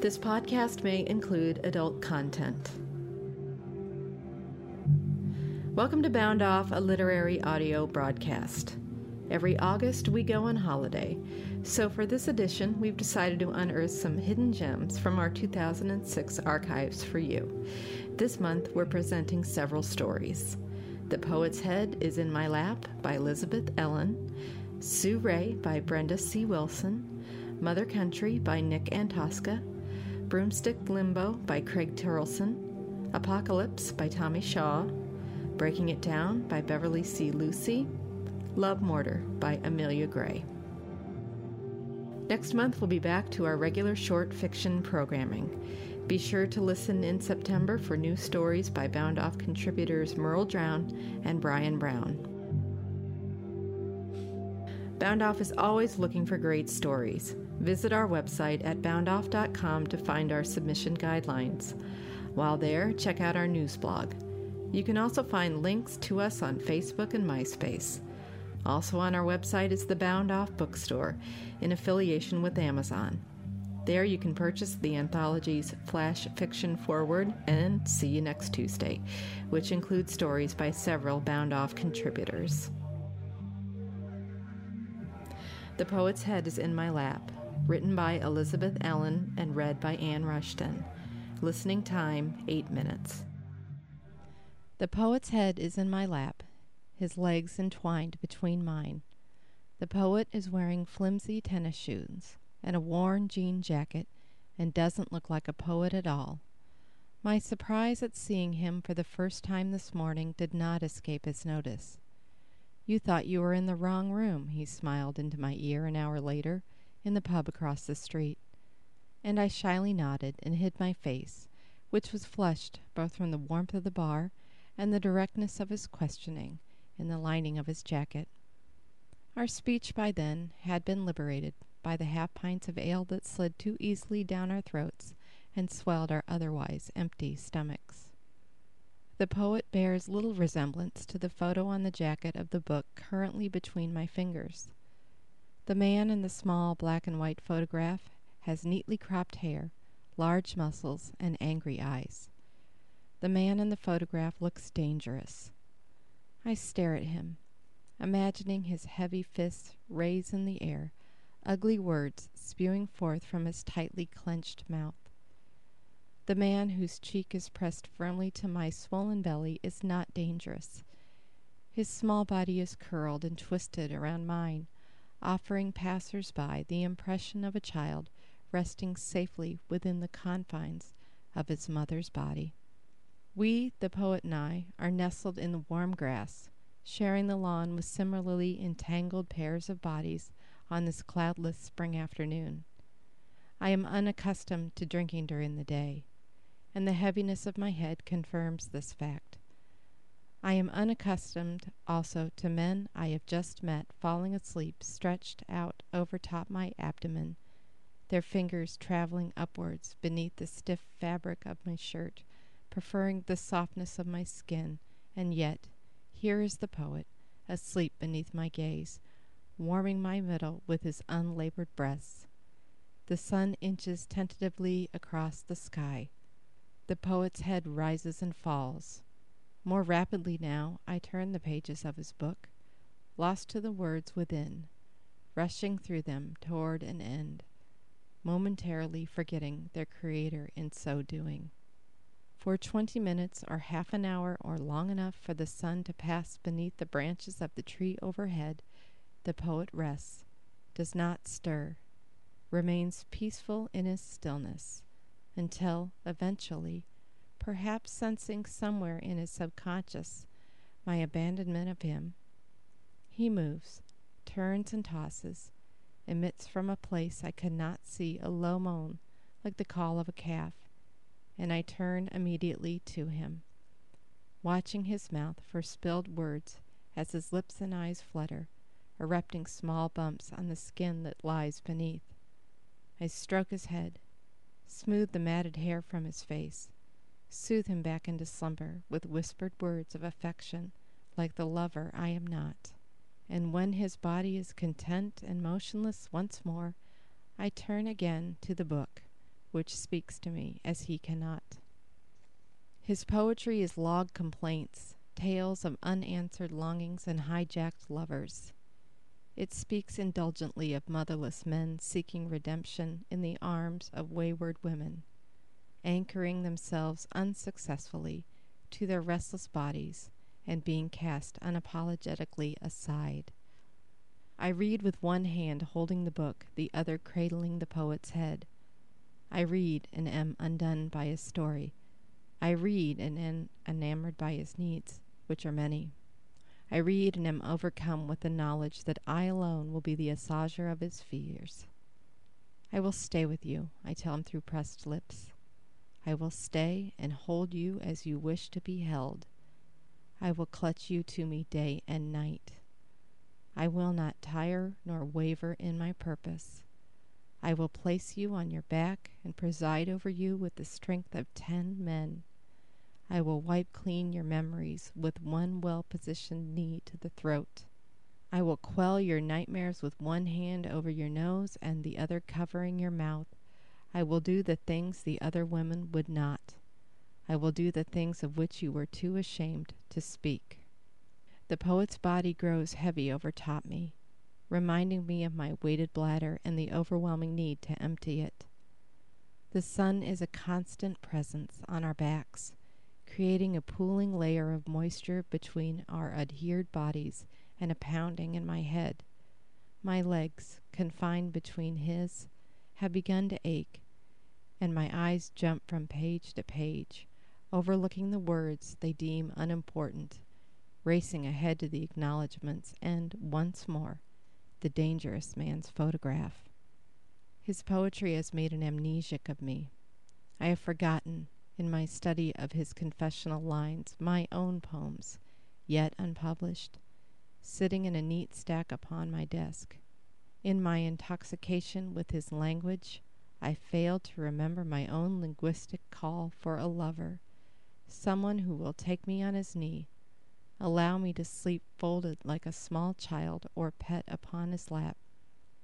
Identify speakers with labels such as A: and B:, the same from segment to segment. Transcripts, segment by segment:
A: This podcast may include adult content. Welcome to Bound Off, a literary audio broadcast. Every August, we go on holiday. So, for this edition, we've decided to unearth some hidden gems from our 2006 archives for you. This month, we're presenting several stories. The Poet's Head is in My Lap by Elizabeth Ellen, Sue Ray by Brenda C. Wilson, Mother Country by Nick Antosca, Broomstick Limbo by Craig Terlson, Apocalypse by Tomi Shaw, Breaking It Down by Beverly C. Lucey, Love Mortar by Amelia Gray. Next month, we'll be back to our regular short fiction programming. Be sure to listen in September for new stories by Bound Off contributors Merle Drown and Brian Brown. Bound Off is always looking for great stories. Visit our website at boundoff.com to find our submission guidelines. While there, check out our news blog. You can also find links to us on Facebook and MySpace. Also on our website is the Bound Off Bookstore, in affiliation with Amazon. There you can purchase the anthologies Flash Fiction Forward and See You Next Tuesday, which include stories by several Bound Off contributors. The Poet's Head is in My Lap, written by Elizabeth Ellen and read by Anne Rushton. Listening time 8 minutes. The poet's head is in my lap, his legs entwined between mine. The poet is wearing flimsy tennis shoes and a worn jean jacket and doesn't look like a poet at all. My surprise at seeing him for the first time this morning did not escape his notice. You thought you were in the wrong room, he smiled into my ear an hour later in the pub across the street. And I shyly nodded and hid my face, which was flushed both from the warmth of the bar and the directness of his questioning in the lining of his jacket. Our speech by then had been liberated by the half pints of ale that slid too easily down our throats and swelled our otherwise empty stomachs. The poet bears little resemblance to the photo on the jacket of the book currently between my fingers. The man in the small black and white photograph has neatly cropped hair, large muscles, and angry eyes. The man in the photograph looks dangerous. I stare at him, imagining his heavy fists raised in the air, ugly words spewing forth from his tightly clenched mouth. The man whose cheek is pressed firmly to my swollen belly is not dangerous. His small body is curled and twisted around mine, offering passers by the impression of a child resting safely within the confines of his mother's body. We, the poet and I, are nestled in the warm grass, sharing the lawn with similarly entangled pairs of bodies on this cloudless spring afternoon. I am unaccustomed to drinking during the day, and the heaviness of my head confirms this fact. I am unaccustomed also to men I have just met falling asleep stretched out over top my abdomen, their fingers traveling upwards beneath the stiff fabric of my shirt preferring the softness of my skin, and yet here is the poet, asleep beneath my gaze, warming my middle with his unlabored breaths. The sun inches tentatively across the sky. The poet's head rises and falls. More rapidly now I turn the pages of his book, lost to the words within, rushing through them toward an end, momentarily forgetting their creator in so doing. For twenty minutes or half an hour or long enough for the sun to pass beneath the branches of the tree overhead, the poet rests, does not stir, remains peaceful in his stillness, until eventually, perhaps sensing somewhere in his subconscious my abandonment of him, he moves, turns and tosses, emits from a place I could not see a low moan like the call of a calf and I turn immediately to him, watching his mouth for spilled words as his lips and eyes flutter, erupting small bumps on the skin that lies beneath. I stroke his head, smooth the matted hair from his face, soothe him back into slumber with whispered words of affection like the lover I am not. And when his body is content and motionless once more, I turn again to the book which speaks to me as he cannot. His poetry is log complaints, tales of unanswered longings and hijacked lovers. It speaks indulgently of motherless men seeking redemption in the arms of wayward women, anchoring themselves unsuccessfully to their restless bodies and being cast unapologetically aside. I read with one hand holding the book, the other cradling the poet's head. I read and am undone by his story. I read and am enamored by his needs, which are many. I read and am overcome with the knowledge that I alone will be the assuager of his fears. I will stay with you, I tell him through pressed lips. I will stay and hold you as you wish to be held. I will clutch you to me day and night. I will not tire nor waver in my purpose. I will place you on your back and preside over you with the strength of ten men. I will wipe clean your memories with one well positioned knee to the throat. I will quell your nightmares with one hand over your nose and the other covering your mouth. I will do the things the other women would not. I will do the things of which you were too ashamed to speak. The poet's body grows heavy overtop me, reminding me of my weighted bladder and the overwhelming need to empty it. The sun is a constant presence on our backs, creating a pooling layer of moisture between our adhered bodies and a pounding in my head. My legs, confined between his, have begun to ache, and my eyes jump from page to page, overlooking the words they deem unimportant racing ahead to the acknowledgments, and, once more, the dangerous man's photograph. His poetry has made an amnesiac of me. I have forgotten, in my study of his confessional lines, my own poems, yet unpublished, sitting in a neat stack upon my desk. In my intoxication with his language, I failed to remember my own linguistic call for a lover, someone who will take me on his knee Allow me to sleep folded like a small child or pet upon his lap.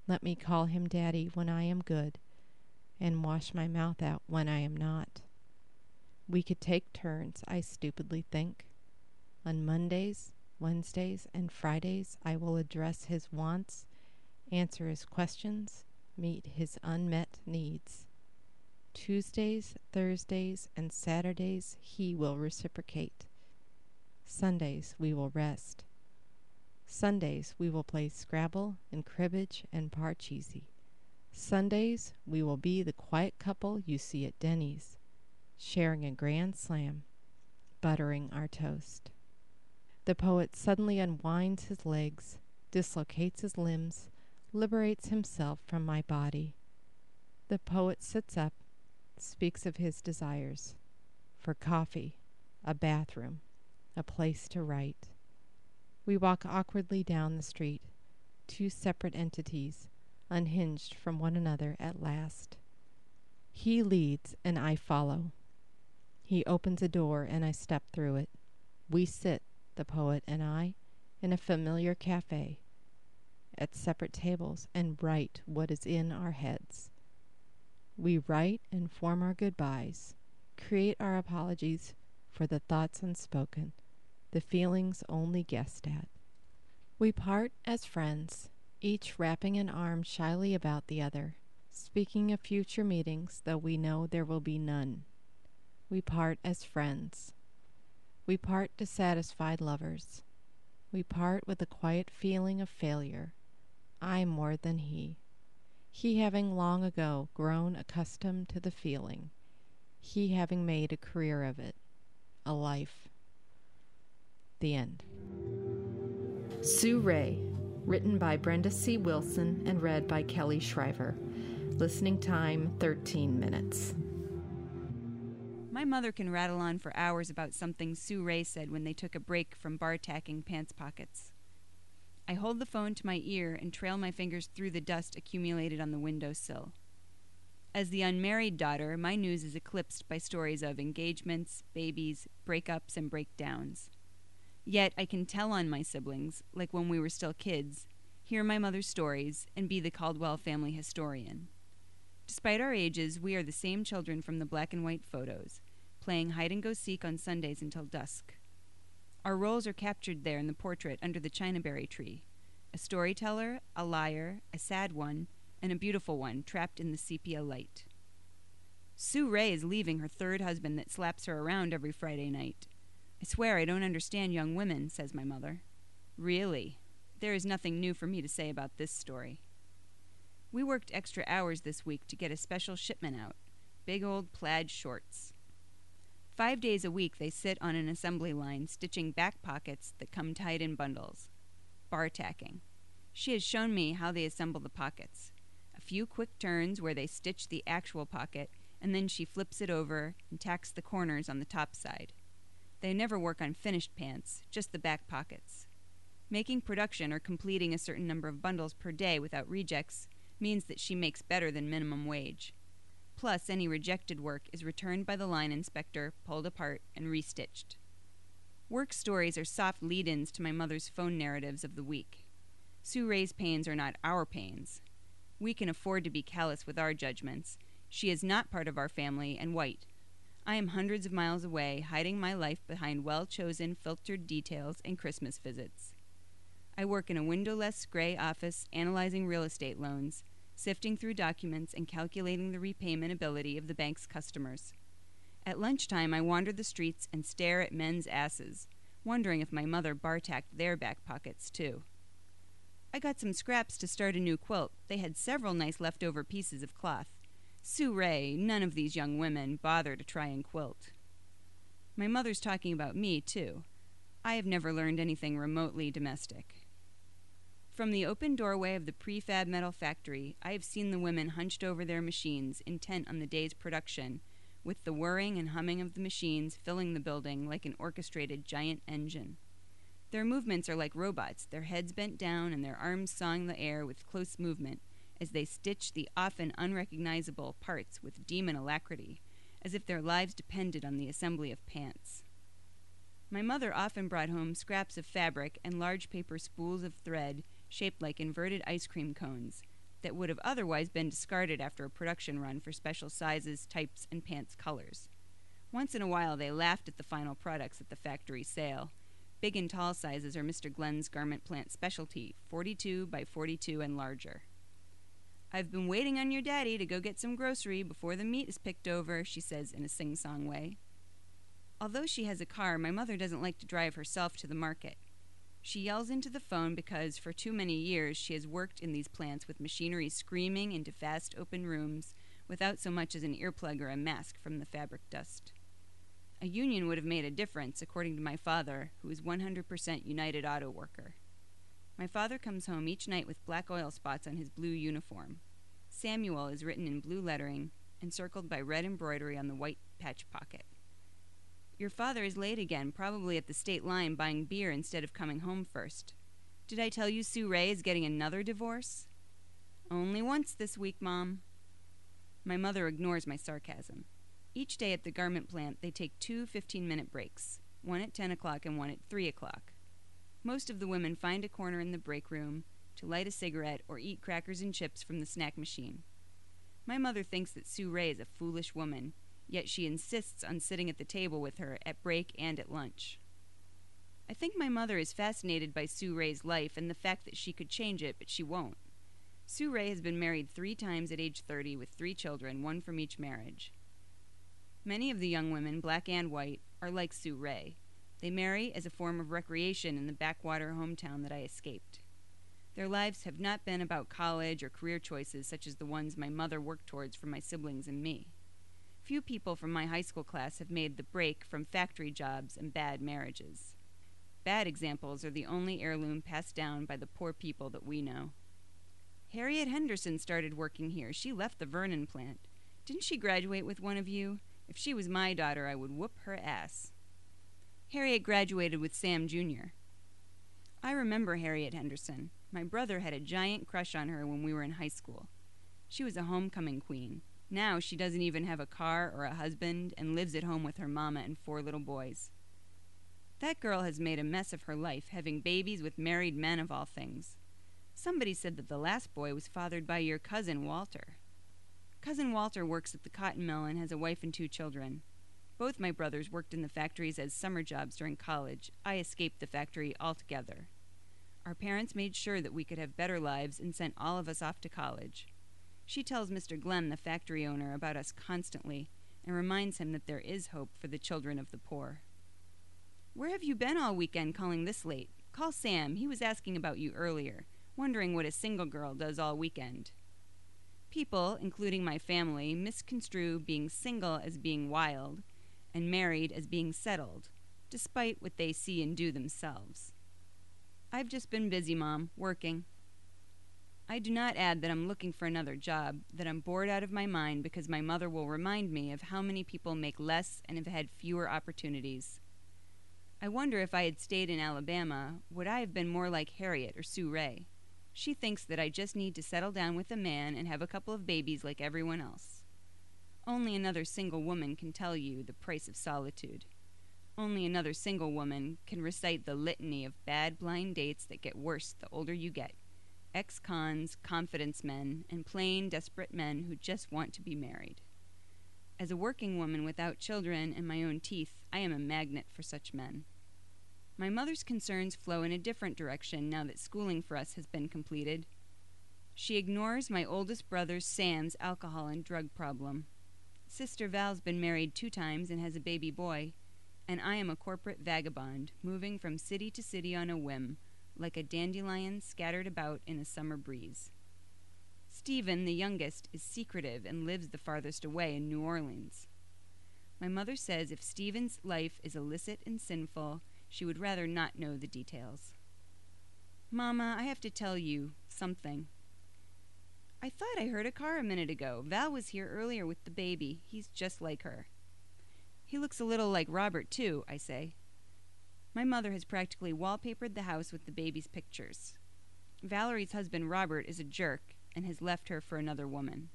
A: Let me call him Daddy when I am good, and wash my mouth out when I am not. We could take turns, I stupidly think. On Mondays, Wednesdays, and Fridays, I will address his wants, answer his questions, meet his unmet needs. Tuesdays, Thursdays, and Saturdays, he will reciprocate. Sundays we will rest. Sundays we will play Scrabble and cribbage and parcheesi. Sundays we will be the quiet couple you see at Denny's, sharing a grand slam, buttering our toast. The poet suddenly unwinds his legs, dislocates his limbs, liberates himself from my body. The poet sits up, speaks of his desires for coffee, a bathroom, a place to write. We walk awkwardly down the street, two separate entities, unhinged from one another at last. He leads and I follow. He opens a door and I step through it. We sit, the poet and I, in a familiar cafe, at separate tables, and write what is in our heads. We write and form our goodbyes, create our apologies for the thoughts unspoken the feelings only guessed at. We part as friends, each wrapping an arm shyly about the other, speaking of future meetings, though we know there will be none. We part as friends. We part dissatisfied lovers. We part with a quiet feeling of failure, I more than he. He having long ago grown accustomed to the feeling, he having made a career of it, a life. The end.
B: Sue Ray, written by Brenda C. Wilson and read by Kelly Shriver. Listening time 13 minutes.
C: My mother can rattle on for hours about something Sue Ray said when they took a break from bar tacking pants pockets. I hold the phone to my ear and trail my fingers through the dust accumulated on the window sill. As the unmarried daughter, my news is eclipsed by stories of engagements, babies, breakups, and breakdowns. Yet I can tell on my siblings, like when we were still kids, hear my mother's stories, and be the Caldwell family historian. Despite our ages, we are the same children from the black and white photos, playing hide and go seek on Sundays until dusk. Our roles are captured there in the portrait under the chinaberry tree a storyteller, a liar, a sad one, and a beautiful one trapped in the sepia light. Sue Ray is leaving her third husband that slaps her around every Friday night. I swear I don't understand young women, says my mother. Really? There is nothing new for me to say about this story. We worked extra hours this week to get a special shipment out big old plaid shorts. Five days a week, they sit on an assembly line stitching back pockets that come tied in bundles. Bar tacking. She has shown me how they assemble the pockets. A few quick turns where they stitch the actual pocket, and then she flips it over and tacks the corners on the top side. They never work on finished pants, just the back pockets. Making production or completing a certain number of bundles per day without rejects means that she makes better than minimum wage. Plus, any rejected work is returned by the line inspector, pulled apart, and restitched. Work stories are soft lead ins to my mother's phone narratives of the week. Sue Ray's pains are not our pains. We can afford to be callous with our judgments. She is not part of our family and white. I am hundreds of miles away, hiding my life behind well chosen, filtered details and Christmas visits. I work in a windowless gray office analyzing real estate loans, sifting through documents and calculating the repayment ability of the bank's customers. At lunchtime, I wander the streets and stare at men's asses, wondering if my mother bar-tacked their back pockets too. I got some scraps to start a new quilt. They had several nice leftover pieces of cloth. Sue Ray, none of these young women bother to try and quilt. My mother's talking about me, too. I have never learned anything remotely domestic. From the open doorway of the prefab metal factory, I have seen the women hunched over their machines, intent on the day's production, with the whirring and humming of the machines filling the building like an orchestrated giant engine. Their movements are like robots, their heads bent down and their arms sawing the air with close movement as they stitch the often unrecognizable parts with demon alacrity, as if their lives depended on the assembly of pants. My mother often brought home scraps of fabric and large paper spools of thread shaped like inverted ice cream cones that would have otherwise been discarded after a production run for special sizes, types, and pants colors. Once in a while, they laughed at the final products at the factory sale. Big and tall sizes are Mr. Glenn's garment plant specialty, 42 by 42 and larger. I've been waiting on your daddy to go get some grocery before the meat is picked over, she says in a sing song way. Although she has a car, my mother doesn't like to drive herself to the market. She yells into the phone because for too many years she has worked in these plants with machinery screaming into fast open rooms without so much as an earplug or a mask from the fabric dust. A union would have made a difference, according to my father, who is 100% United Auto Worker. My father comes home each night with black oil spots on his blue uniform. Samuel is written in blue lettering, encircled by red embroidery on the white patch pocket. Your father is late again, probably at the state line buying beer instead of coming home first. Did I tell you Sue Ray is getting another divorce? Only once this week, Mom. My mother ignores my sarcasm. Each day at the garment plant, they take two 15 minute breaks, one at 10 o'clock and one at 3 o'clock. Most of the women find a corner in the break room to light a cigarette or eat crackers and chips from the snack machine. My mother thinks that Sue Ray is a foolish woman yet she insists on sitting at the table with her at break and at lunch. I think my mother is fascinated by Sue Ray's life and the fact that she could change it, but she won't. Sue Ray has been married three times at age 30 with three children, one from each marriage. Many of the young women, black and white, are like Sue Ray. They marry as a form of recreation in the backwater hometown that I escaped. Their lives have not been about college or career choices such as the ones my mother worked towards for my siblings and me. Few people from my high school class have made the break from factory jobs and bad marriages. Bad examples are the only heirloom passed down by the poor people that we know. Harriet Henderson started working here. She left the Vernon plant. Didn't she graduate with one of you? If she was my daughter, I would whoop her ass. Harriet graduated with Sam Jr. I remember Harriet Henderson. My brother had a giant crush on her when we were in high school. She was a homecoming queen. Now she doesn't even have a car or a husband and lives at home with her mama and four little boys. That girl has made a mess of her life, having babies with married men of all things. Somebody said that the last boy was fathered by your cousin Walter. Cousin Walter works at the cotton mill and has a wife and two children. Both my brothers worked in the factories as summer jobs during college. I escaped the factory altogether. Our parents made sure that we could have better lives and sent all of us off to college. She tells Mr. Glenn, the factory owner, about us constantly and reminds him that there is hope for the children of the poor. Where have you been all weekend calling this late? Call Sam. He was asking about you earlier, wondering what a single girl does all weekend. People, including my family, misconstrue being single as being wild and married as being settled, despite what they see and do themselves. I've just been busy, Mom, working. I do not add that I'm looking for another job, that I'm bored out of my mind because my mother will remind me of how many people make less and have had fewer opportunities. I wonder if I had stayed in Alabama, would I have been more like Harriet or Sue Ray? She thinks that I just need to settle down with a man and have a couple of babies like everyone else. Only another single woman can tell you the price of solitude. Only another single woman can recite the litany of bad blind dates that get worse the older you get ex cons, confidence men, and plain, desperate men who just want to be married. As a working woman without children and my own teeth, I am a magnet for such men. My mother's concerns flow in a different direction now that schooling for us has been completed. She ignores my oldest brother Sam's alcohol and drug problem. Sister Val's been married two times and has a baby boy, and I am a corporate vagabond, moving from city to city on a whim, like a dandelion scattered about in a summer breeze. Stephen, the youngest, is secretive and lives the farthest away in New Orleans. My mother says if Stephen's life is illicit and sinful, she would rather not know the details. Mama, I have to tell you something. I thought I heard a car a minute ago. Val was here earlier with the baby. He's just like her. He looks a little like Robert, too, I say. My mother has practically wallpapered the house with the baby's pictures. Valerie's husband, Robert, is a jerk and has left her for another woman.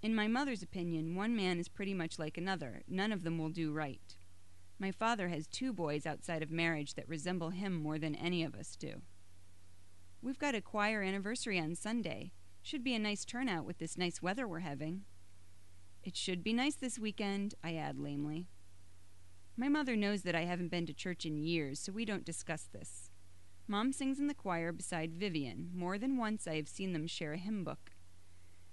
C: In my mother's opinion, one man is pretty much like another. None of them will do right. My father has two boys outside of marriage that resemble him more than any of us do. We've got a choir anniversary on Sunday. Should be a nice turnout with this nice weather we're having. It should be nice this weekend, I add lamely. My mother knows that I haven't been to church in years, so we don't discuss this. Mom sings in the choir beside Vivian. More than once I have seen them share a hymn book.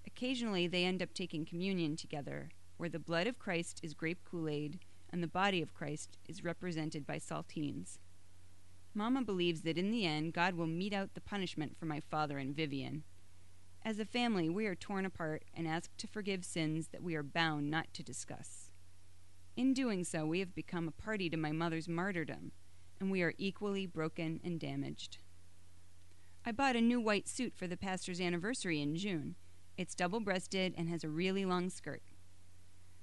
C: Occasionally they end up taking communion together, where the blood of Christ is grape Kool Aid and the body of Christ is represented by saltines. Mama believes that in the end, God will mete out the punishment for my father and Vivian. As a family, we are torn apart and asked to forgive sins that we are bound not to discuss. In doing so, we have become a party to my mother's martyrdom, and we are equally broken and damaged. I bought a new white suit for the pastor's anniversary in June. It's double breasted and has a really long skirt.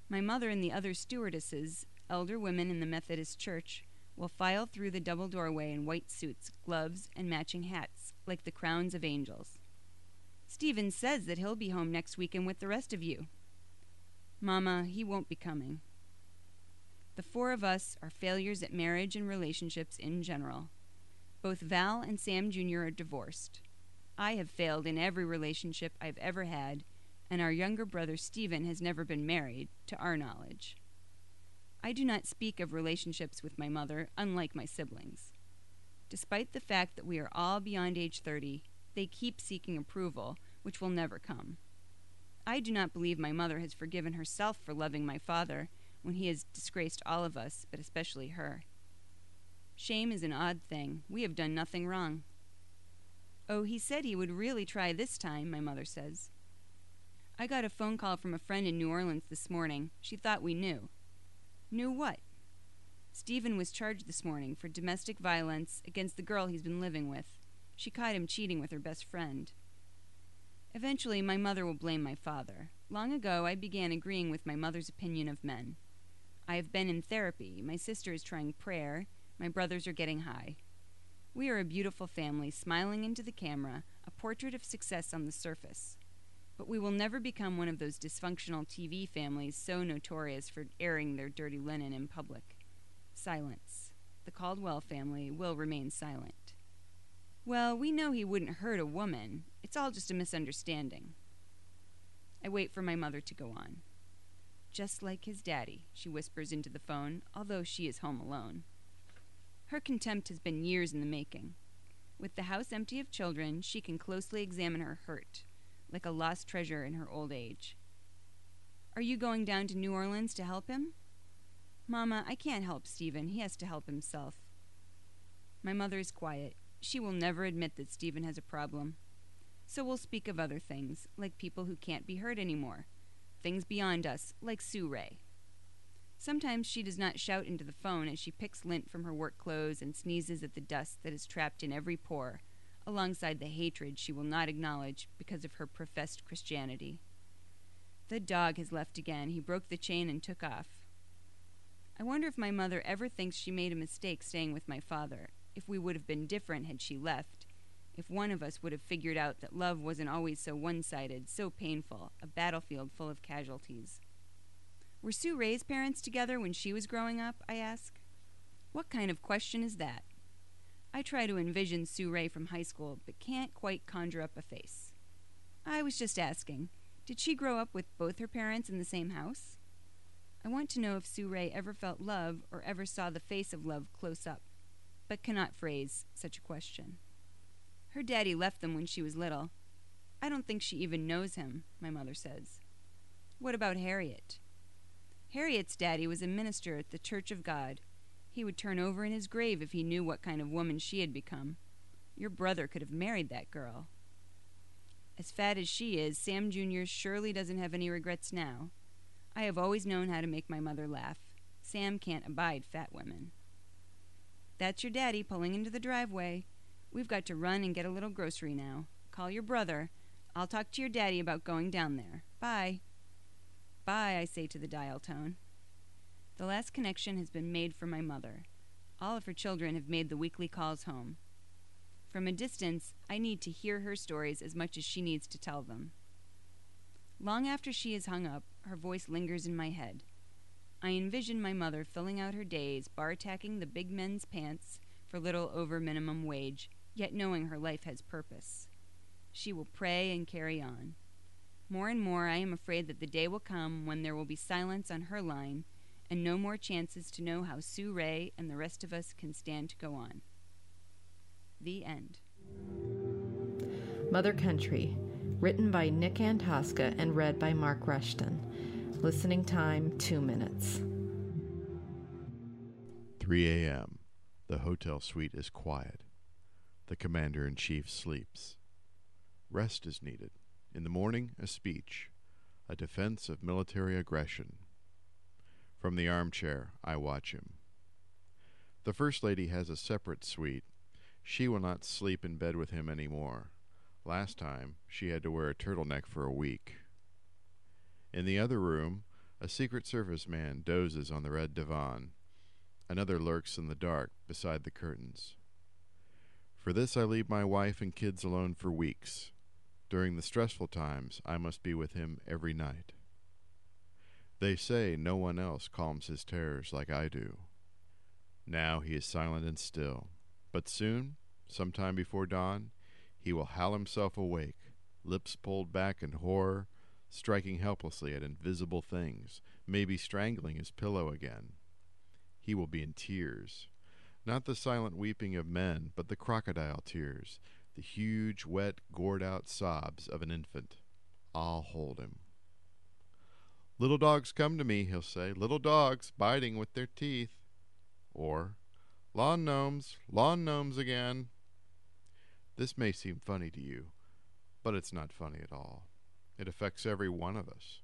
C: My mother and the other stewardesses, elder women in the Methodist Church, will file through the double doorway in white suits, gloves, and matching hats, like the crowns of angels. Stephen says that he'll be home next weekend with the rest of you. Mama, he won't be coming. The four of us are failures at marriage and relationships in general. Both Val and Sam Jr. are divorced. I have failed in every relationship I've ever had, and our younger brother Stephen has never been married, to our knowledge. I do not speak of relationships with my mother, unlike my siblings. Despite the fact that we are all beyond age 30, they keep seeking approval, which will never come. I do not believe my mother has forgiven herself for loving my father when he has disgraced all of us, but especially her. Shame is an odd thing. We have done nothing wrong. Oh, he said he would really try this time, my mother says. I got a phone call from a friend in New Orleans this morning. She thought we knew. Knew what? Stephen was charged this morning for domestic violence against the girl he's been living with. She caught him cheating with her best friend. Eventually, my mother will blame my father. Long ago, I began agreeing with my mother's opinion of men. I have been in therapy. My sister is trying prayer. My brothers are getting high. We are a beautiful family, smiling into the camera, a portrait of success on the surface. But we will never become one of those dysfunctional TV families so notorious for airing their dirty linen in public. Silence. The Caldwell family will remain silent. Well, we know he wouldn't hurt a woman. It's all just a misunderstanding. I wait for my mother to go on. Just like his daddy, she whispers into the phone, although she is home alone. Her contempt has been years in the making. With the house empty of children, she can closely examine her hurt, like a lost treasure in her old age. Are you going down to New Orleans to help him? Mama, I can't help Stephen. He has to help himself. My mother is quiet. She will never admit that Stephen has a problem. So we'll speak of other things, like people who can't be hurt anymore. Things beyond us, like Sue Ray. Sometimes she does not shout into the phone as she picks lint from her work clothes and sneezes at the dust that is trapped in every pore, alongside the hatred she will not acknowledge because of her professed Christianity. The dog has left again. He broke the chain and took off. I wonder if my mother ever thinks she made a mistake staying with my father, if we would have been different had she left, if one of us would have figured out that love wasn't always so one sided, so painful, a battlefield full of casualties. Were Sue Ray's parents together when she was growing up? I ask. What kind of question is that? I try to envision Sue Ray from high school, but can't quite conjure up a face. I was just asking. Did she grow up with both her parents in the same house? I want to know if Sue Ray ever felt love or ever saw the face of love close up, but cannot phrase such a question. Her daddy left them when she was little. I don't think she even knows him, my mother says. What about Harriet? Harriet's daddy was a minister at the Church of God. He would turn over in his grave if he knew what kind of woman she had become. Your brother could have married that girl. As fat as she is, Sam Jr. surely doesn't have any regrets now. I have always known how to make my mother laugh. Sam can't abide fat women. That's your daddy pulling into the driveway. We've got to run and get a little grocery now. Call your brother. I'll talk to your daddy about going down there. Bye. Bye, I say to the dial tone. The last connection has been made for my mother. All of her children have made the weekly calls home. From a distance, I need to hear her stories as much as she needs to tell them. Long after she is hung up, her voice lingers in my head. I envision my mother filling out her days bar tacking the big men's pants for little over minimum wage, yet knowing her life has purpose. She will pray and carry on. More and more, I am afraid that the day will come when there will be silence on her line and no more chances to know how Sue Ray and the rest of us can stand to go on. The end.
A: Mother Country, written by Nick Antosca and read by Mark Rushton. Listening time, two minutes.
D: 3 a.m. The hotel suite is quiet. The commander in chief sleeps. Rest is needed. In the morning, a speech, a defense of military aggression. From the armchair, I watch him. The First Lady has a separate suite she will not sleep in bed with him any more. Last time, she had to wear a turtleneck for a week. In the other room, a Secret Service man dozes on the red divan. Another lurks in the dark beside the curtains. For this, I leave my wife and kids alone for weeks. During the stressful times, I must be with him every night. They say no one else calms his terrors like I do. Now he is silent and still. But soon, sometime before dawn, he will howl himself awake, lips pulled back in horror, striking helplessly at invisible things, maybe strangling his pillow again. He will be in tears. Not the silent weeping of men, but the crocodile tears, the huge, wet, gored out sobs of an infant. I'll hold him. Little dogs come to me, he'll say, little dogs biting with their teeth. Or, Lawn gnomes, lawn gnomes again. This may seem funny to you, but it's not funny at all. It affects every one of us.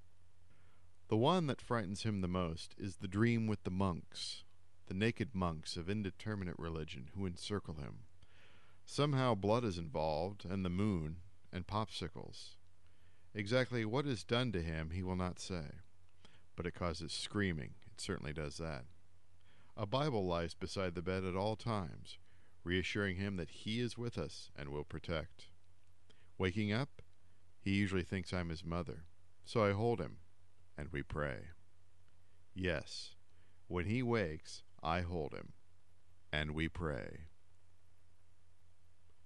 D: The one that frightens him the most is the dream with the monks, the naked monks of indeterminate religion who encircle him. Somehow blood is involved, and the moon, and popsicles. Exactly what is done to him he will not say, but it causes screaming. It certainly does that. A Bible lies beside the bed at all times, reassuring him that He is with us and will protect. Waking up, he usually thinks I'm his mother, so I hold him, and we pray. Yes, when he wakes, I hold him, and we pray.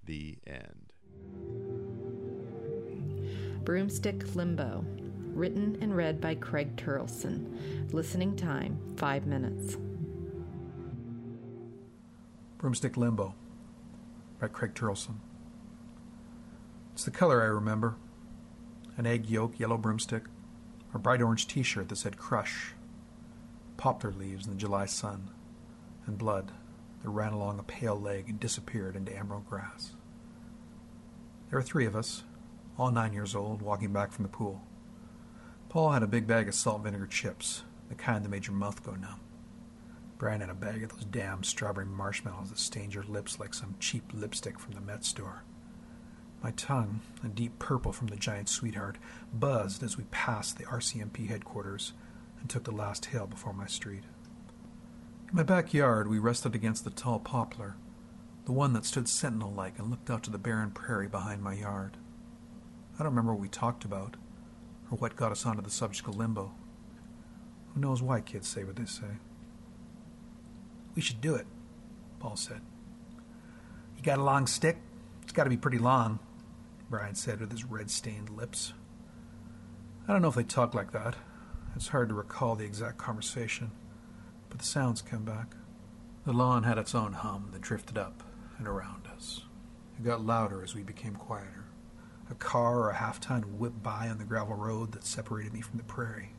D: The end.
A: Broomstick Limbo, written and read by Craig Terlson. Listening time, five minutes.
E: Broomstick Limbo by Craig Terlson. It's the color I remember an egg yolk yellow broomstick, a bright orange t shirt that said Crush, poplar leaves in the July sun, and blood that ran along a pale leg and disappeared into emerald grass. There were three of us, all nine years old, walking back from the pool. Paul had a big bag of salt vinegar chips, the kind that made your mouth go numb. Brian had a bag of those damn strawberry marshmallows that stained your lips like some cheap lipstick from the Met store. My tongue, a deep purple from the giant sweetheart, buzzed as we passed the RCMP headquarters and took the last hill before my street. In my backyard, we rested against the tall poplar, the one that stood sentinel like and looked out to the barren prairie behind my yard. I don't remember what we talked about, or what got us onto the subject of limbo. Who knows why kids say what they say? We should do it, Paul said. You got a long stick? It's got to be pretty long, Brian said with his red stained lips. I don't know if they talk like that. It's hard to recall the exact conversation, but the sounds came back. The lawn had its own hum that drifted up and around us. It got louder as we became quieter. A car or a half ton whipped by on the gravel road that separated me from the prairie.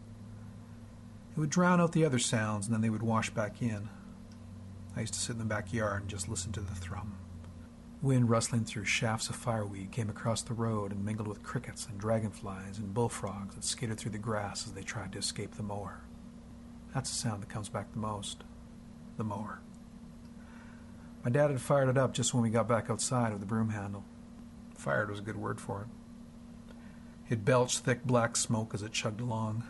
E: It would drown out the other sounds, and then they would wash back in, I used to sit in the backyard and just listen to the thrum. Wind rustling through shafts of fireweed came across the road and mingled with crickets and dragonflies and bullfrogs that skated through the grass as they tried to escape the mower. That's the sound that comes back the most the mower. My dad had fired it up just when we got back outside with the broom handle. Fired was a good word for it. It belched thick black smoke as it chugged along,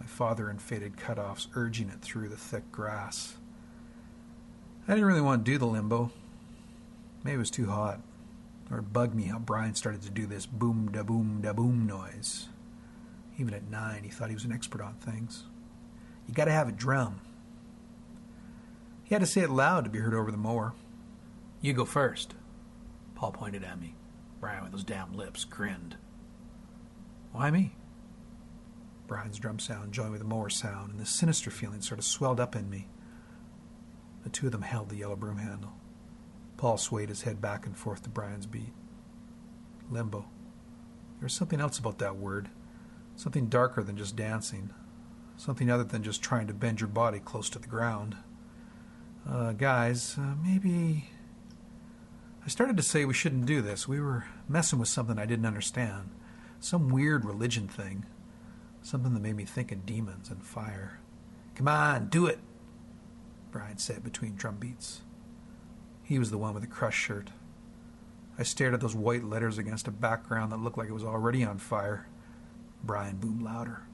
E: my father in faded cutoffs urging it through the thick grass. I didn't really want to do the limbo. Maybe it was too hot. Or it bugged me how Brian started to do this boom da boom da boom noise. Even at nine, he thought he was an expert on things. You gotta have a drum. He had to say it loud to be heard over the mower. You go first. Paul pointed at me. Brian, with those damn lips, grinned. Why me? Brian's drum sound joined with the mower sound, and the sinister feeling sort of swelled up in me. The two of them held the yellow broom handle. Paul swayed his head back and forth to Brian's beat. Limbo. There was something else about that word. Something darker than just dancing. Something other than just trying to bend your body close to the ground. Uh, guys, uh, maybe. I started to say we shouldn't do this. We were messing with something I didn't understand. Some weird religion thing. Something that made me think of demons and fire. Come on, do it, Brian said between drum beats. He was the one with the crushed shirt. I stared at those white letters against a background that looked like it was already on fire. Brian boomed louder.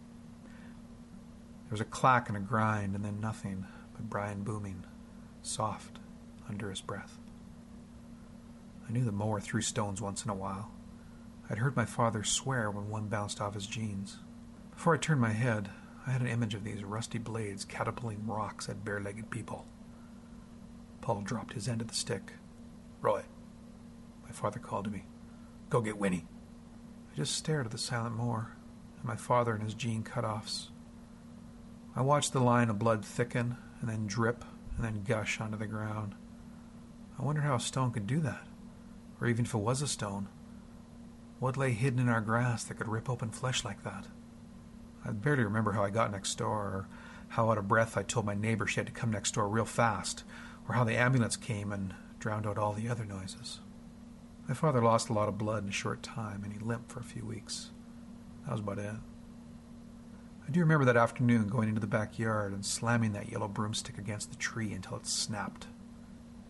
E: There was a clack and a grind, and then nothing but Brian booming, soft, under his breath. I knew the mower threw stones once in a while. I'd heard my father swear when one bounced off his jeans. Before I turned my head, I had an image of these rusty blades catapulting rocks at bare legged people. Paul dropped his end of the stick. Roy, my father called to me. Go get Winnie. I just stared at the silent moor, and my father in his jean cut-offs. I watched the line of blood thicken, and then drip, and then gush onto the ground. I wondered how a stone could do that, or even if it was a stone. What lay hidden in our grass that could rip open flesh like that? I barely remember how I got next door, or how out of breath I told my neighbor she had to come next door real fast, or how the ambulance came and drowned out all the other noises. My father lost a lot of blood in a short time, and he limped for a few weeks. That was about it. I do remember that afternoon going into the backyard and slamming that yellow broomstick against the tree until it snapped.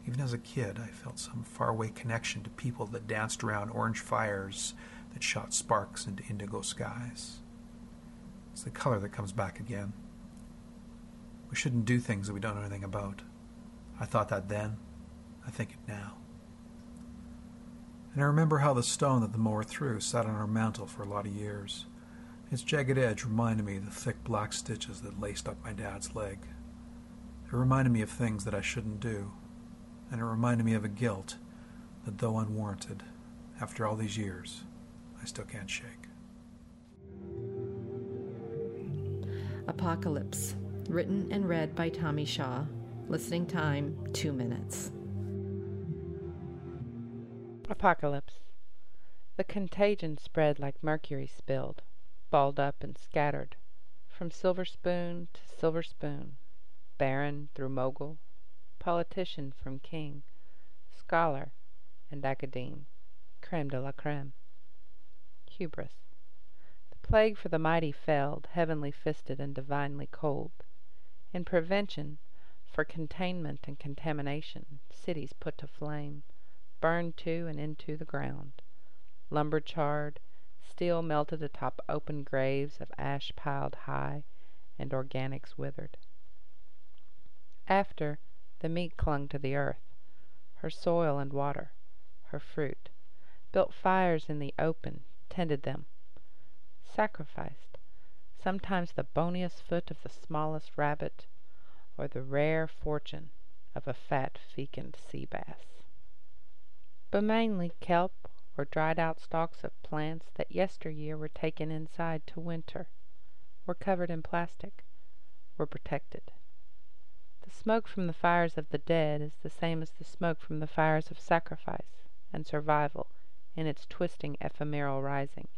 E: Even as a kid, I felt some faraway connection to people that danced around orange fires that shot sparks into indigo skies. It's the color that comes back again. We shouldn't do things that we don't know anything about. I thought that then. I think it now. And I remember how the stone that the mower threw sat on our mantel for a lot of years. Its jagged edge reminded me of the thick black stitches that laced up my dad's leg. It reminded me of things that I shouldn't do, and it reminded me of a guilt that, though unwarranted, after all these years, I still can't shake.
A: Apocalypse, written and read by Tomi Shaw. Listening time, two minutes.
B: Apocalypse. The contagion spread like mercury spilled, balled up and scattered, from silver spoon to silver spoon, baron through mogul, politician from king, scholar and academe, creme de la creme. Hubris. The plague for the mighty failed, heavenly fisted and divinely cold. In prevention, for containment and contamination, cities put to flame, burned to and into the ground, lumber charred, steel melted atop open graves of ash piled high, and organics withered. After, the meat clung to the earth, her soil and water, her fruit, built fires in the open, tended them, sacrificed, sometimes the boniest foot of the smallest rabbit, or the rare fortune of a fat fecund sea bass. But mainly kelp or dried out stalks of plants that yesteryear were taken inside to winter, were covered in plastic, were protected. The smoke from the fires of the dead is the same as the smoke from the fires of sacrifice and survival in its twisting ephemeral rising,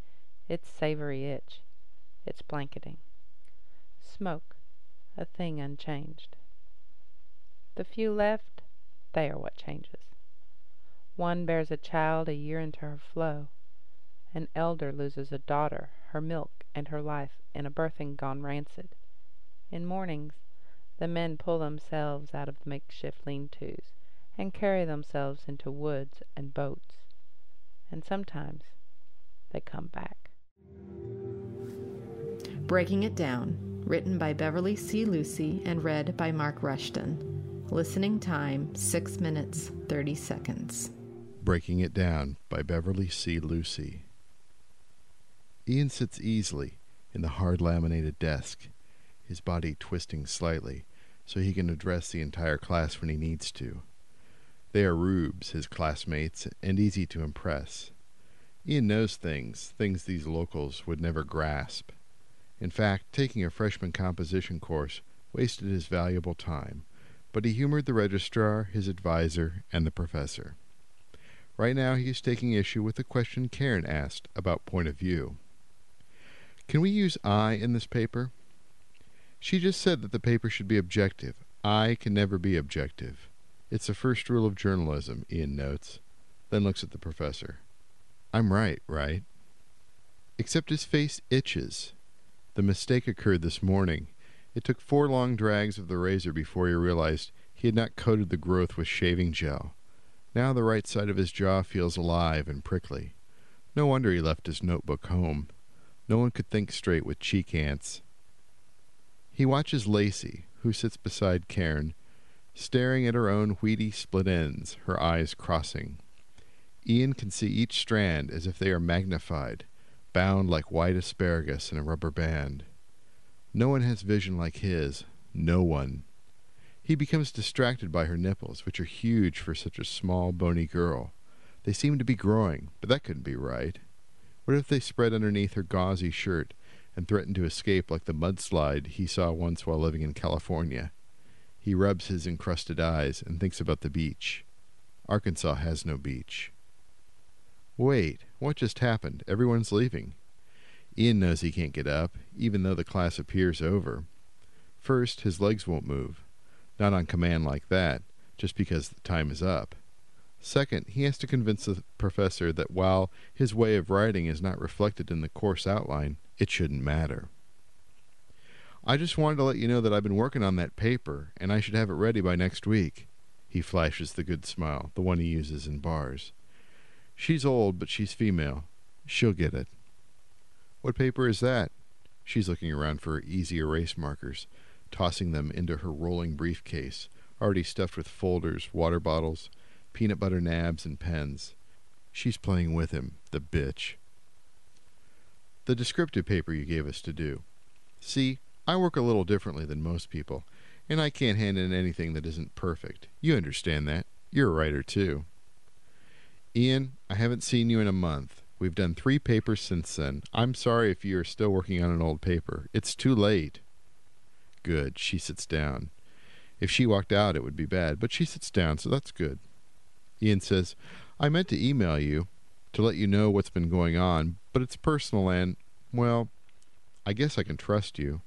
B: its savory itch, its blanketing. Smoke, a thing unchanged. The few left, they are what changes. One bears a child a year into her flow. An elder loses a daughter, her milk, and her life in a birthing gone rancid. In mornings, the men pull themselves out of the makeshift lean-tos and carry themselves into woods and boats. And sometimes they come back.
A: Breaking It Down, written by Beverly C. Lucey and read by Mark Rushton. Listening time 6 minutes 30 seconds.
D: Breaking It Down by Beverly C. Lucey. Ian sits easily in the hard laminated desk his body twisting slightly so he can address the entire class when he needs to. They are rubes, his classmates, and easy to impress. Ian knows things, things these locals would never grasp. In fact, taking a freshman composition course wasted his valuable time, but he humored the registrar, his advisor, and the professor. Right now he is taking issue with the question Karen asked about point of view. Can we use I in this paper? She just said that the paper should be objective. I can never be objective. It's the first rule of journalism, Ian notes, then looks at the professor. I'm right, right? Except his face itches. The mistake occurred this morning. It took four long drags of the razor before he realized he had not coated the growth with shaving gel. Now the right side of his jaw feels alive and prickly. No wonder he left his notebook home. No one could think straight with cheek ants. He watches Lacey, who sits beside Karen, staring at her own weedy split ends, her eyes crossing. Ian can see each strand as if they are magnified, bound like white asparagus in a rubber band. No one has vision like his. No one. He becomes distracted by her nipples, which are huge for such a small, bony girl. They seem to be growing, but that couldn't be right. What if they spread underneath her gauzy shirt and threaten to escape like the mudslide he saw once while living in California. He rubs his encrusted eyes and thinks about the beach. Arkansas has no beach. Wait, what just happened? Everyone's leaving. Ian knows he can't get up, even though the class appears over. First, his legs won't move. Not on command like that, just because the time is up. Second, he has to convince the professor that while his way of writing is not reflected in the course outline, it shouldn't matter. I just wanted to let you know that I've been working on that paper, and I should have it ready by next week. He flashes the good smile, the one he uses in bars. She's old, but she's female. She'll get it. What paper is that? She's looking around for easy erase markers, tossing them into her rolling briefcase, already stuffed with folders, water bottles, peanut butter nabs, and pens. She's playing with him, the bitch. The descriptive paper you gave us to do. See, I work a little differently than most people, and I can't hand in anything that isn't perfect. You understand that. You're a writer, too. Ian, I haven't seen you in a month. We've done three papers since then. I'm sorry if you are still working on an old paper. It's too late. Good. She sits down. If she walked out, it would be bad, but she sits down, so that's good. Ian says, I meant to email you to let you know what's been going on, but it's personal and, well, I guess I can trust you.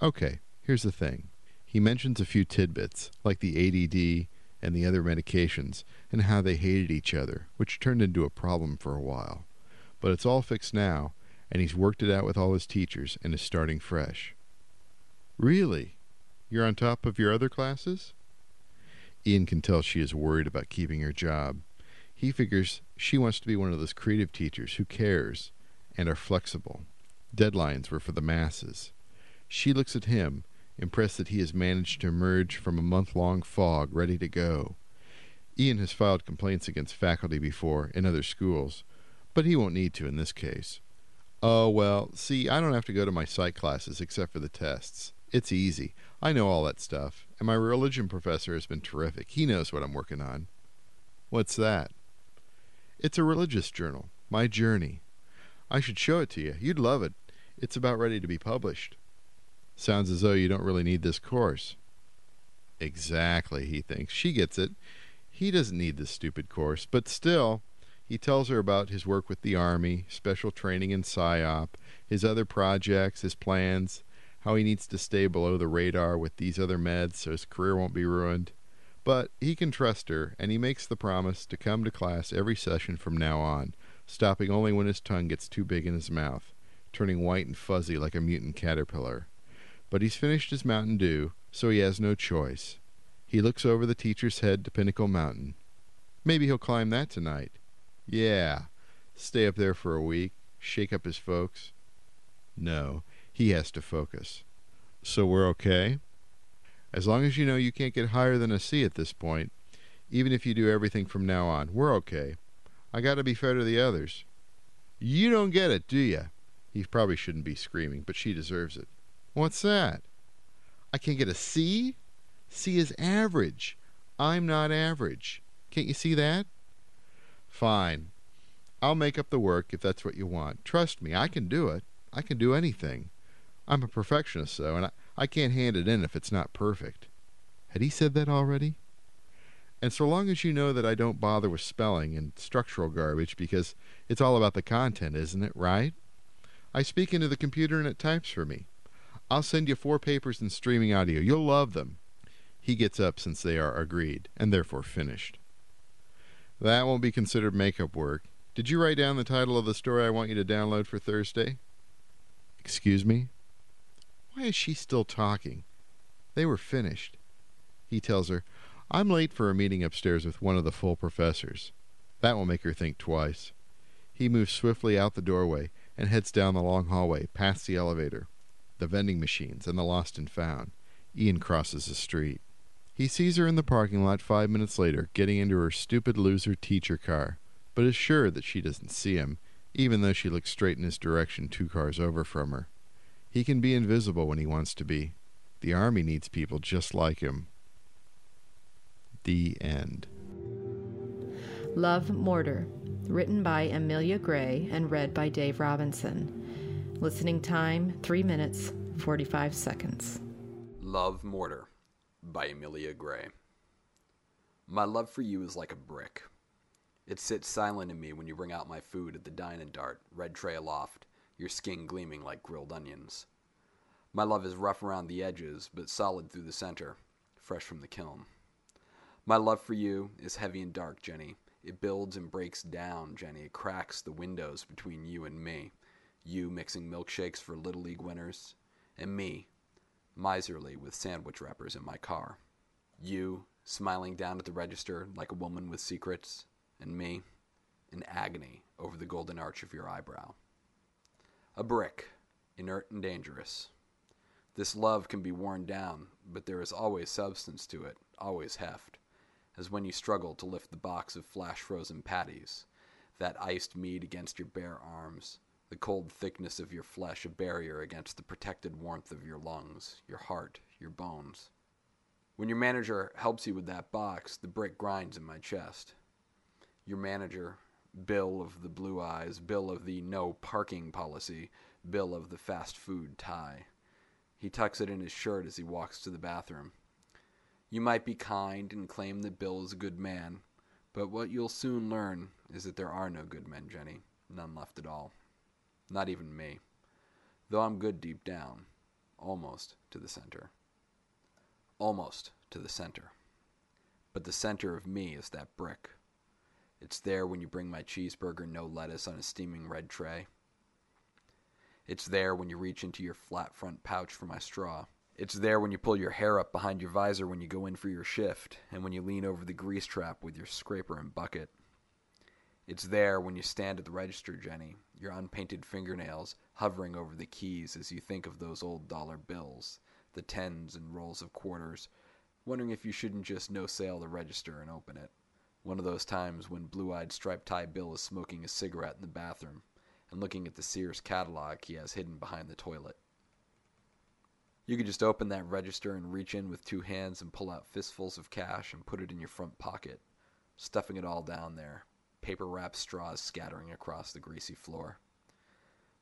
D: Okay, here's the thing. He mentions a few tidbits, like the ADD and the other medications, and how they hated each other, which turned into a problem for a while. But it's all fixed now, and he's worked it out with all his teachers and is starting fresh. Really? You're on top of your other classes? Ian can tell she is worried about keeping her job. He figures she wants to be one of those creative teachers who cares and are flexible. Deadlines were for the masses. She looks at him, impressed that he has managed to emerge from a month long fog ready to go. Ian has filed complaints against faculty before in other schools, but he won't need to in this case. Oh, well, see, I don't have to go to my psych classes except for the tests. It's easy. I know all that stuff, and my religion professor has been terrific. He knows what I'm working on. What's that? It's a religious journal, My Journey. I should show it to you. You'd love it. It's about ready to be published. Sounds as though you don't really need this course. Exactly, he thinks. She gets it. He doesn't need this stupid course, but still, he tells her about his work with the Army, special training in PSYOP, his other projects, his plans, how he needs to stay below the radar with these other meds so his career won't be ruined. But he can trust her, and he makes the promise to come to class every session from now on, stopping only when his tongue gets too big in his mouth, turning white and fuzzy like a mutant caterpillar. But he's finished his Mountain Dew, so he has no choice. He looks over the teacher's head to Pinnacle Mountain. Maybe he'll climb that tonight. Yeah, stay up there for a week, shake up his folks. No, he has to focus. So we're okay? As long as you know you can't get higher than a C at this point, even if you do everything from now on, we're okay. I got to be fair to the others. You don't get it, do you? He probably shouldn't be screaming, but she deserves it. What's that? I can't get a C? C is average. I'm not average. Can't you see that? Fine. I'll make up the work if that's what you want. Trust me, I can do it. I can do anything. I'm a perfectionist, though, and I, I can't hand it in if it's not perfect. Had he said that already? And so long as you know that I don't bother with spelling and structural garbage because it's all about the content, isn't it, right? I speak into the computer and it types for me. I'll send you four papers in streaming audio. You'll love them. He gets up since they are agreed, and therefore finished. That won't be considered makeup work. Did you write down the title of the story I want you to download for Thursday? Excuse me? Why is she still talking? They were finished. He tells her, I'm late for a meeting upstairs with one of the full professors. That will make her think twice. He moves swiftly out the doorway and heads down the long hallway, past the elevator, the vending machines, and the lost and found. Ian crosses the street. He sees her in the parking lot five minutes later, getting into her stupid loser teacher car, but is sure that she doesn't see him, even though she looks straight in his direction two cars over from her. He can be invisible when he wants to be. The Army needs people just like him. The end.
A: Love Mortar, written by Amelia Gray and read by Dave Robinson. Listening time 3 minutes 45 seconds.
F: Love Mortar by Amelia Gray. My love for you is like a brick. It sits silent in me when you bring out my food at the dine and dart, red tray aloft, your skin gleaming like grilled onions. My love is rough around the edges, but solid through the center, fresh from the kiln. My love for you is heavy and dark, Jenny. It builds and breaks down, Jenny. It cracks the windows between you and me. You mixing milkshakes for Little League winners, and me, miserly with sandwich wrappers in my car. You, smiling down at the register like a woman with secrets, and me, in agony over the golden arch of your eyebrow. A brick, inert and dangerous. This love can be worn down, but there is always substance to it, always heft, as when you struggle to lift the box of flash frozen patties, that iced meat against your bare arms, the cold thickness of your flesh a barrier against the protected warmth of your lungs, your heart, your bones. When your manager helps you with that box, the brick grinds in my chest. Your manager, Bill of the blue eyes, Bill of the no parking policy, Bill of the fast food tie. He tucks it in his shirt as he walks to the bathroom. You might be kind and claim that Bill is a good man, but what you'll soon learn is that there are no good men, Jenny. None left at all. Not even me. Though I'm good deep down. Almost to the center. Almost to the center. But the center of me is that brick. It's there when you bring my cheeseburger no lettuce on a steaming red tray. It's there when you reach into your flat front pouch for my straw. It's there when you pull your hair up behind your visor when you go in for your shift, and when you lean over the grease trap with your scraper and bucket. It's there when you stand at the register, Jenny, your unpainted fingernails hovering over the keys as you think of those old dollar bills, the tens and rolls of quarters, wondering if you shouldn't just no sale the register and open it. One of those times when blue eyed striped tie Bill is smoking a cigarette in the bathroom and looking at the Sears catalog he has hidden behind the toilet. You could just open that register and reach in with two hands and pull out fistfuls of cash and put it in your front pocket, stuffing it all down there, paper wrapped straws scattering across the greasy floor.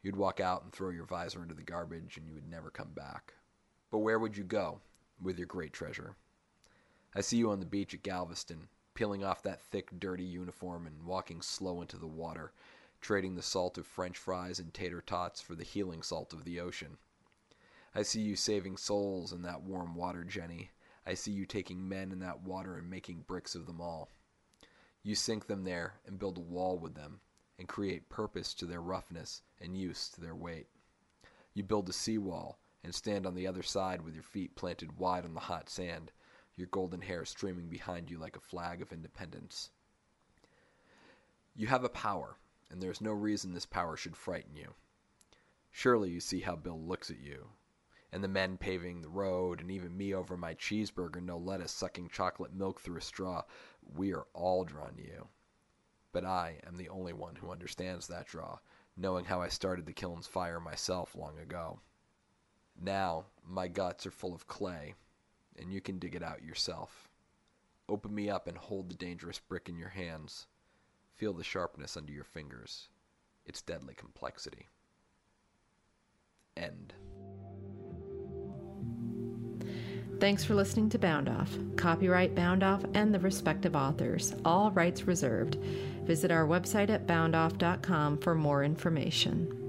F: You'd walk out and throw your visor into the garbage and you would never come back. But where would you go with your great treasure? I see you on the beach at Galveston, peeling off that thick, dirty uniform and walking slow into the water, trading the salt of French fries and tater tots for the healing salt of the ocean. I see you saving souls in that warm water, Jenny. I see you taking men in that water and making bricks of them all. You sink them there and build a wall with them, and create purpose to their roughness and use to their weight. You build a seawall and stand on the other side with your feet planted wide on the hot sand, your golden hair streaming behind you like a flag of independence. You have a power, and there is no reason this power should frighten you. Surely you see how Bill looks at you, and the men paving the road, and even me over my cheeseburger, no lettuce, sucking chocolate milk through a straw. We are all drawn to you. But I am the only one who understands that draw, knowing how I started the kiln's fire myself long ago. Now, my guts are full of clay, and you can dig it out yourself. Open me up and hold the dangerous brick in your hands. Feel the sharpness under your fingers, its deadly complexity. End.
A: Thanks for listening to Bound Off. Copyright Bound Off and the respective authors. All rights reserved. Visit our website at boundoff.com for more information.